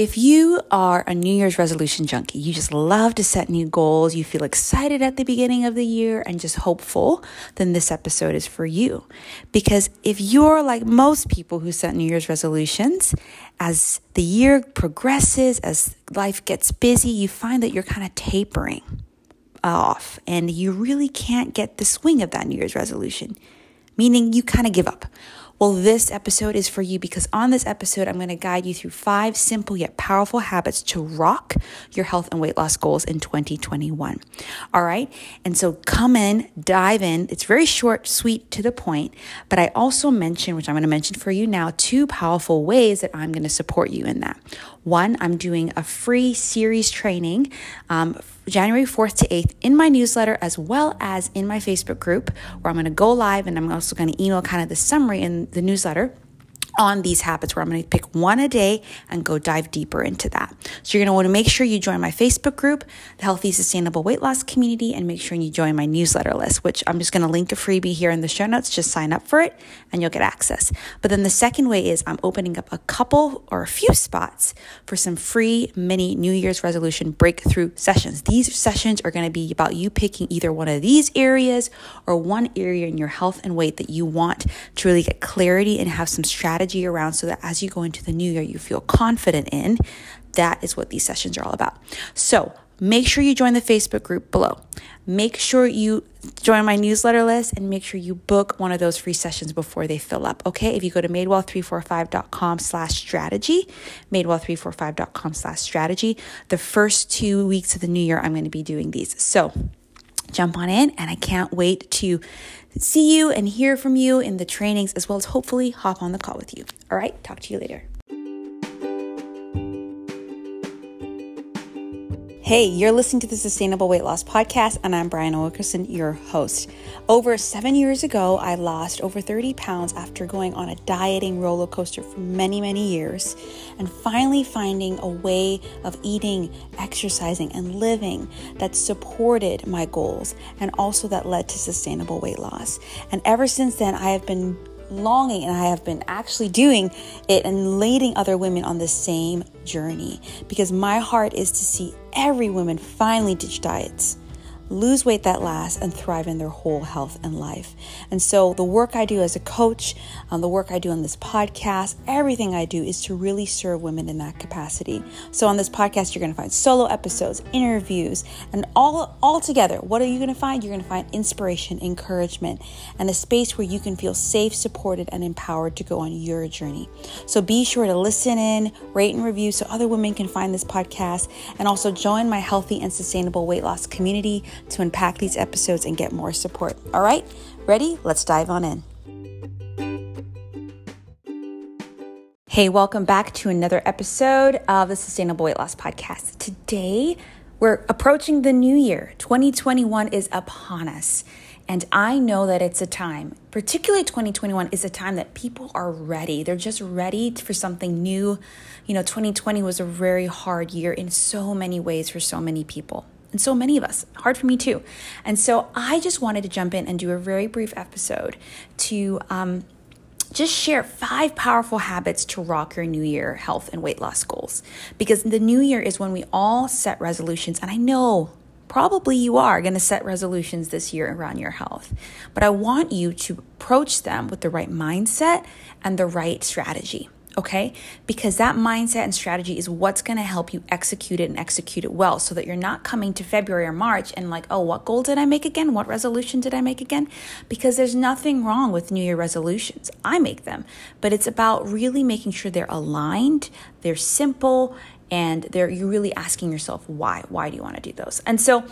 if you are a New Year's resolution junkie, you just love to set new goals, you feel excited at the beginning of the year and just hopeful, then this episode is for you. Because if you're like most people who set New Year's resolutions, as the year progresses, as life gets busy, you find that you're kind of tapering off and you really can't get the swing of that New Year's resolution, meaning you kind of give up. Well, this episode is for you because on this episode, I'm going to guide you through five simple yet powerful habits to rock your health and weight loss goals in 2021. All right. And so come in, dive in. It's very short, sweet, to the point. But I also mentioned, which I'm going to mention for you now, two powerful ways that I'm going to support you in that. One, I'm doing a free series training um, January 4th to 8th in my newsletter as well as in my Facebook group where I'm going to go live and I'm also going to email kind of the summary in the newsletter on these habits where I'm going to pick one a day and go dive deeper into that. So you're going to want to make sure you join my Facebook group, the Healthy Sustainable Weight Loss Community, and make sure you join my newsletter list, which I'm just going to link a freebie here in the show notes. Just sign up for it and you'll get access. But then the second way is I'm opening up a couple or a few spots for some free mini New Year's resolution breakthrough sessions. These sessions are going to be about you picking either one of these areas or one area in your health and weight that you want to really get clarity and have some strategy strategy around so that as you go into the new year, you feel confident in. That is what these sessions are all about. So make sure you join the Facebook group below. Make sure you join my newsletter list and make sure you book one of those free sessions before they fill up. Okay. If you go to madewell345.com slash strategy, madewell345.com slash strategy, the first two weeks of the new year, I'm going to be doing these. So jump on in and I can't wait to see you and hear from you in the trainings, as well as hopefully hop on the call with you. All right, talk to you later. Hey, you're listening to the Sustainable Weight Loss Podcast, and I'm Brian Wilkerson, your host. Over seven years ago, I lost over 30 pounds after going on a dieting roller coaster for many, many years, and finally finding a way of eating, exercising, and living that supported my goals and also that led to sustainable weight loss. And ever since then, I have been longing and I have been actually doing it and leading other women on the same journey. Because my heart is to see every woman finally ditch diets lose weight that lasts, and thrive in their whole health and life. And so, the work I do as a coach, um, the work I do on this podcast, everything I do is to really serve women in that capacity. So, on this podcast, you're going to find solo episodes, interviews, and all, all together, what are you going to find? You're going to find inspiration, encouragement, and a space where you can feel safe, supported, and empowered to go on your journey. So, be sure to listen in, rate, and review so other women can find this podcast, and also join my healthy and sustainable weight loss community to unpack these episodes and get more support. All right, ready? Let's dive on in. Hey, welcome back to another episode of the Sustainable Weight Loss Podcast. Today, we're approaching the new year. 2021 is upon us. And I know that it's a time, particularly 2021, is a time that people are ready. They're just ready for something new. You know, 2020 was a very hard year in so many ways for so many people and so many of us. Hard for me too. And so I just wanted to jump in and do a very brief episode to um, just share five powerful habits to rock your new year health and weight loss goals. Because the new year is when we all set resolutions. And I know probably you are going to set resolutions this year around your health. But I want you to approach them with the right mindset and the right strategy okay? Because that mindset and strategy is what's going to help you execute it and execute it well so that you're not coming to February or March and like, oh, what goal did I make again? What resolution did I make again? Because there's nothing wrong with New Year resolutions. I make them, but it's about really making sure they're aligned, they're simple, and they're you're really asking yourself why why do you want to do those and so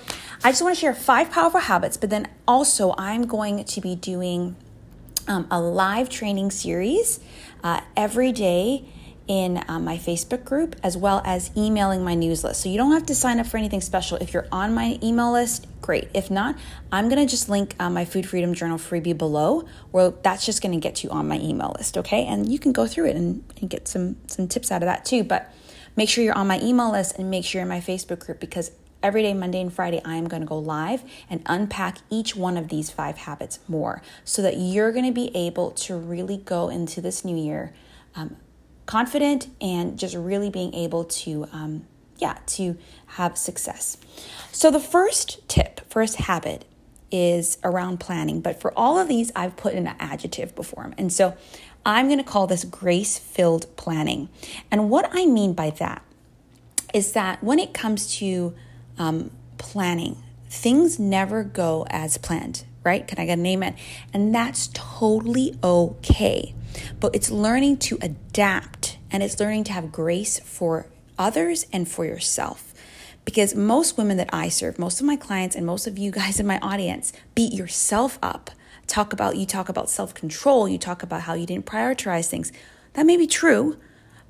i just want to share five powerful habits but then also i'm going to be doing um, a live training series uh, every day in um, my Facebook group as well as emailing my news list. So you don't have to sign up for anything special. If you're on my email list, great. If not, I'm to just link uh, my Food Freedom Journal freebie below where that's just to get you on my email list, okay? And you can go through it and, and get some some tips out of that too, but make sure you're on my email list and make sure you're in my Facebook group because every day, Monday and Friday, I am going to go live and unpack each one of these five habits more so that you're going to be able to really go into this new year um, confident and just really being able to, um, yeah, to have success. So the first tip, first habit is around planning. But for all of these, I've put an adjective before them. And so I'm going to call this grace filled planning. And what I mean by that is that when it comes to um, planning, things never go as planned, right? Can I get a name it? And that's totally okay. But it's learning to adapt and it's learning to have grace for others and for yourself. Because most women that I serve, most of my clients, and most of you guys in my audience beat yourself up. Talk about, you talk about self control, you talk about how you didn't prioritize things. That may be true,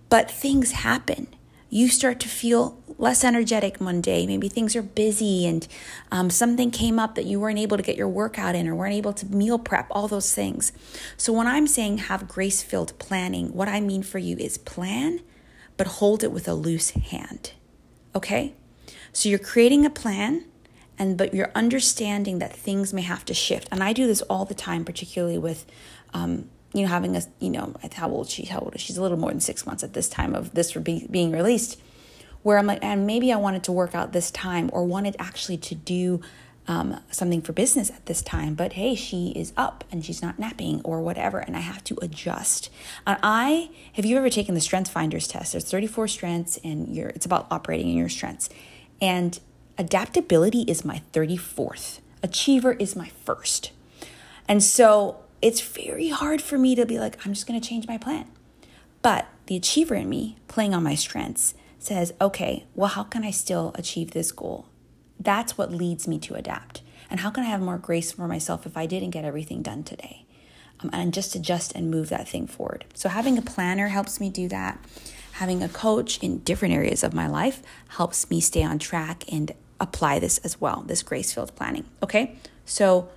but things happen. You start to feel less energetic one day. Maybe things are busy and um, something came up that you weren't able to get your workout in or weren't able to meal prep, all those things. So, when I'm saying have grace filled planning, what I mean for you is plan, but hold it with a loose hand. Okay? So you're creating a plan and but you're understanding that things may have to shift. And I do this all the time, particularly with um, you know, having a, you know, how old she, how old is she? She's a little more than six months at this time of this be, being released, where I'm like, and maybe I wanted to work out this time or wanted actually to do um, something for business at this time, but hey, she is up and she's not napping or whatever, and I have to adjust. And I have you ever taken the Strength Finders test? There's 34 strengths, and you're it's about operating in your strengths. And adaptability is my 34th, achiever is my first. And so it's very hard for me to be like, I'm just going to change my plan. But the achiever in me, playing on my strengths, says, okay, well, how can I still achieve this goal? That's what leads me to adapt. And how can I have more grace for myself if I didn't get everything done today? Um, and just adjust and move that thing forward. So having a planner helps me do that. Having a coach in different areas of my life helps me stay on track and apply this as well, this grace filled planning. Okay, so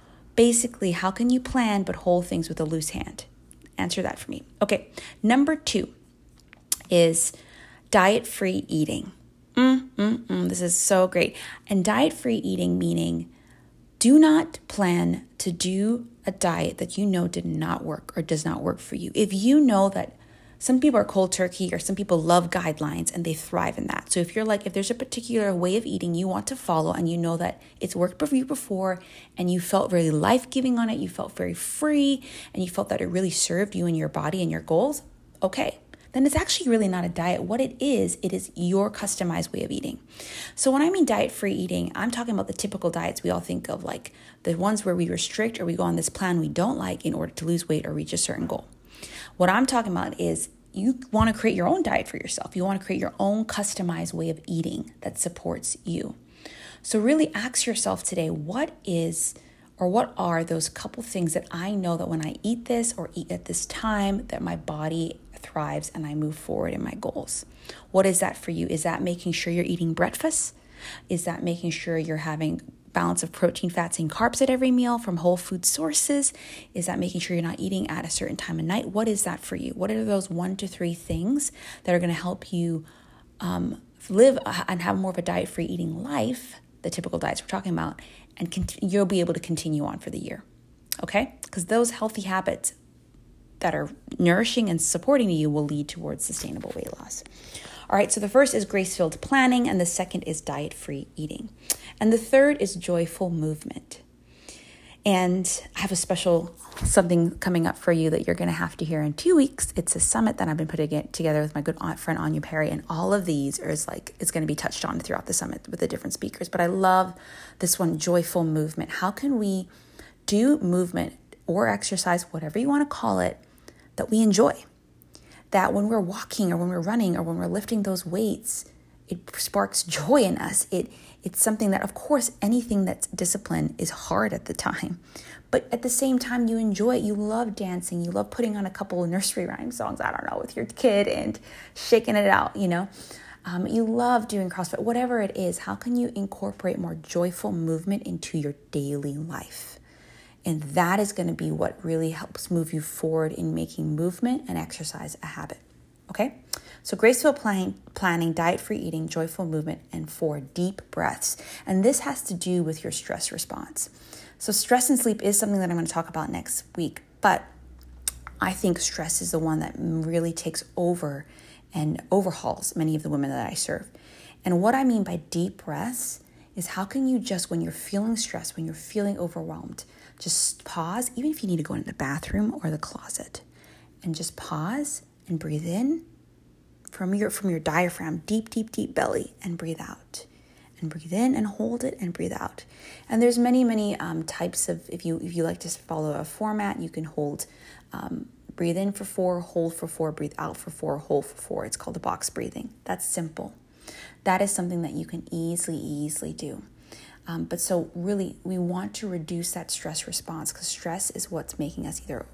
basically, how can you plan but hold things with a loose hand? Answer that for me. Okay, number two is diet free eating. Mm, mm, mm, this is so great. And diet free eating meaning do not plan to do a diet that you know did not work or does not work for you. If you know that some people are cold turkey or some people love guidelines and they thrive in that. So if you're like, if there's a particular way of eating you want to follow and you know that it's worked for you before and you felt very life giving on it, you felt very free, and you felt that it really served you and your body and your goals, okay, then it's actually really not a diet. What it is, it is your customized way of eating. So when I mean diet free eating, I'm talking about the typical diets we all think of, like the ones where we restrict or we go on this plan we don't like in order to lose weight or reach a certain goal. What I'm talking about is you want to create your own diet for yourself. You want to create your own customized way of eating that supports you. So, really ask yourself today what is or what are those couple things that I know that when I eat this or eat at this time, that my body thrives and I move forward in my goals? What is that for you? Is that making sure you're eating breakfast? Is that making sure you're having balance of protein, fats, and carbs at every meal from whole food sources? Is that making sure you're not eating at a certain time of night? What is that for you? What are those one to three things that are going to help you um, live and have more of a diet free eating life, the typical diets we're talking about, and cont- you'll be able to continue on for the year? Okay? Because those healthy habits that are nourishing and supporting you will lead towards sustainable weight loss. All right, so the first is grace filled planning, and the second is diet free eating. And the third is joyful movement. And I have a special something coming up for you that you're going to have to hear in two weeks. It's a summit that I've been putting it together with my good aunt friend Anya Perry, and all of these are like it's going to be touched on throughout the summit with the different speakers. But I love this one, joyful movement. How can we do movement or exercise, whatever you want to call it, that we enjoy? That when we're walking or when we're running or when we're lifting those weights, it sparks joy in us. It it's something that of course anything that's discipline is hard at the time. But at the same time you enjoy it. You love dancing. You love putting on a couple of nursery rhyme songs, I don't know, with your kid and shaking it out, you know. Um, you love doing CrossFit, whatever it is, how can you incorporate more joyful movement into your daily life? And that is going to be what really helps move you forward in making movement and exercise a habit. Okay? So, graceful plan- planning, diet free eating, joyful movement, and four deep breaths. And this has to do with your stress response. So, stress and sleep is something that I'm going to talk about next week. But I think stress is the one that really takes over and overhauls many of the women that I serve. And what I mean by deep breaths is how can you just, when you're feeling stressed, when you're feeling overwhelmed, just pause, even if you need to go into the bathroom or the closet, and just pause and breathe in from your from your diaphragm, deep, deep, deep belly, and breathe out. And breathe in and hold it and breathe out. And there's many, many um, types of if you if you like to follow a format, you can hold um, breathe in for four, hold for four, breathe out for four, hold for four. It's called the box breathing. That's simple. That is something that you can easily, easily do. Um, but so, really, we want to reduce that stress response because stress is what's making us either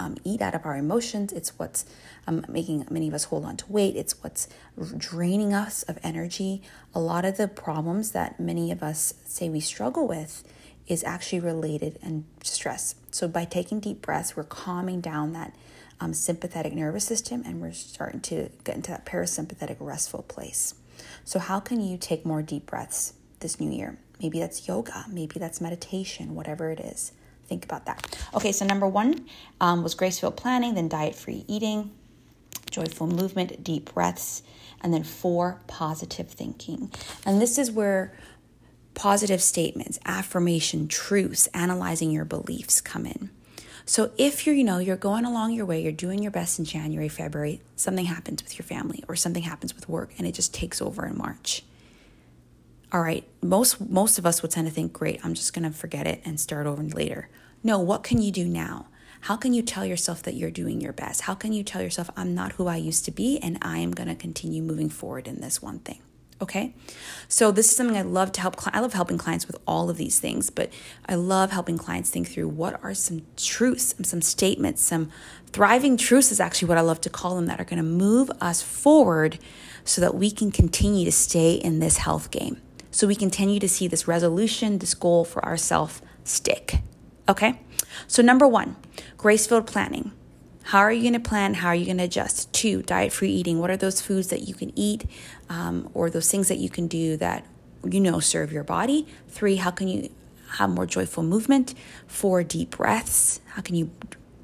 um, eat out of our emotions, it's what's um, making many of us hold on to weight, it's what's draining us of energy. A lot of the problems that many of us say we struggle with is actually related and stress. So, by taking deep breaths, we're calming down that um, sympathetic nervous system and we're starting to get into that parasympathetic restful place. So, how can you take more deep breaths this new year? Maybe that's yoga, maybe that's meditation, whatever it is. Think about that. Okay, so number one um, was grace filled planning, then diet free eating, joyful movement, deep breaths, and then four, positive thinking. And this is where positive statements, affirmation, truths, analyzing your beliefs come in. So if you're, you know, you're going along your way, you're doing your best in January, February, something happens with your family or something happens with work and it just takes over in March. All right, most most of us would tend to think, "Great, I'm just to forget it and start over later." No, what can you do now? How can you tell yourself that you're doing your best? How can you tell yourself, "I'm not who I used to be and I am to continue moving forward in this one thing?" Okay. So this is something I love to help. I love helping clients with all of these things, but I love helping clients think through what are some truths, some statements, some thriving truths is actually what I love to call them that are going to move us forward so that we can continue to stay in this health game. So we continue to see this resolution, this goal for ourselves stick. Okay. So number one, grace filled planning. How are you going to plan? How are you going to adjust? Two, diet free eating. What are those foods that you can eat um, or those things that you can do that you know serve your body? Three, how can you have more joyful movement? Four, deep breaths. How can you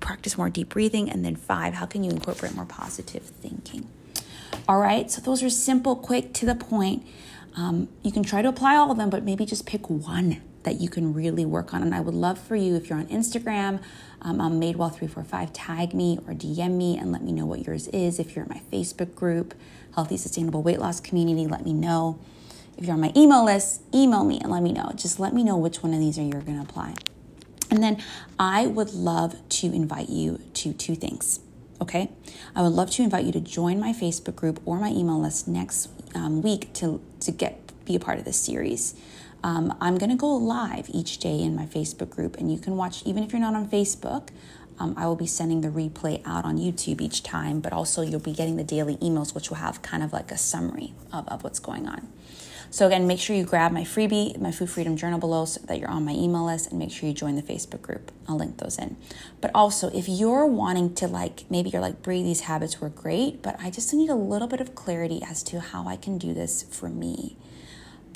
practice more deep breathing? And then five, how can you incorporate more positive thinking? All right, so those are simple, quick, to the point. Um, you can try to apply all of them, but maybe just pick one that you can really work on. And I would love for you, if you're on Instagram, um, on Madewell345, tag me or DM me and let me know what yours is. If you're in my Facebook group, Healthy Sustainable Weight Loss Community, let me know. If you're on my email list, email me and let me know. Just let me know which one of these are you're going to apply. And then I would love to invite you to two things. Okay, I would love to invite you to join my Facebook group or my email list next um, week to to get be a part of this series. Um, I'm going to go live each day in my Facebook group, and you can watch, even if you're not on Facebook. Um, I will be sending the replay out on YouTube each time, but also you'll be getting the daily emails, which will have kind of like a summary of, of what's going on. So, again, make sure you grab my freebie, my Food Freedom Journal below, so that you're on my email list, and make sure you join the Facebook group. I'll link those in. But also, if you're wanting to, like, maybe you're like, Brie, these habits were great, but I just need a little bit of clarity as to how I can do this for me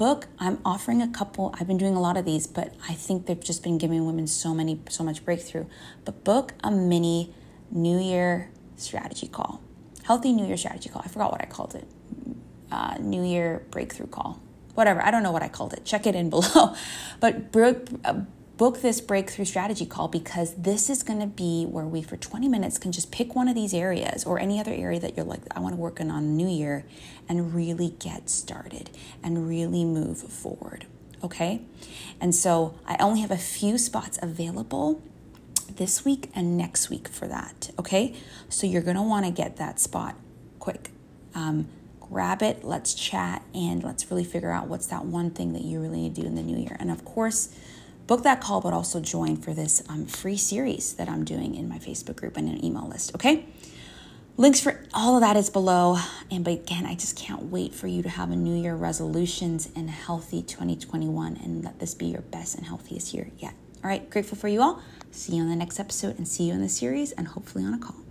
book i'm offering a couple i've been doing a lot of these but i think they've just been giving women so many so much breakthrough but book a mini new year strategy call healthy new year strategy call i forgot what i called it uh, new year breakthrough call. Whatever. I don't know what i called it. Check it in below. But uh, book this breakthrough strategy call because this is going to be where we for 20 minutes can just pick one of these areas or any other area that you're like i want to work on on new year and really get started and really move forward okay? And so i only have a few spots available this week and next week for that okay? So you're going to want to get that spot quick. Um, grab it let's chat and let's really figure out what's that one thing that you really need to do in the new year and of course book that call, but also join for this um, free series that I'm doing in my Facebook group and an email list. Okay. Links for all of that is below. And but again, I just can't wait for you to have a New Year resolutions and healthy 2021 and let this be your best and healthiest year yet. All right, grateful for you all. See you on the next episode and see you in the series and hopefully on a call.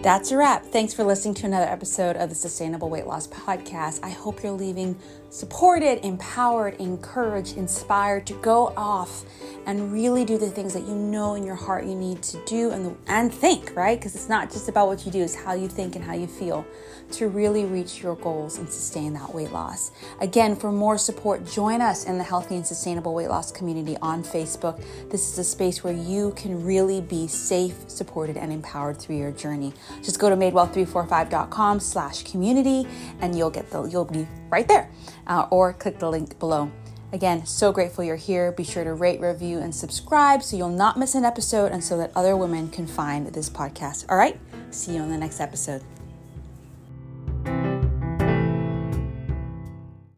That's a wrap. Thanks for listening to another episode of the Sustainable Weight Loss Podcast. I hope you're leaving supported, empowered, encouraged, inspired to go off and really do the things that you know in your heart you need to do and, and think, right? Because it's not just about what you do, it's how you think and how you feel to really reach your goals and sustain that weight loss. Again, for more support, join us in the Healthy and Sustainable Weight Loss community on Facebook. This is a space where you can really be safe, supported, and empowered through your journey. Just go to madewell345.com slash community and you'll get the, you'll be right there uh, or click the link below. Again, so grateful you're here. Be sure to rate, review, and subscribe so you'll not miss an episode and so that other women can find this podcast. All right, see you on the next episode.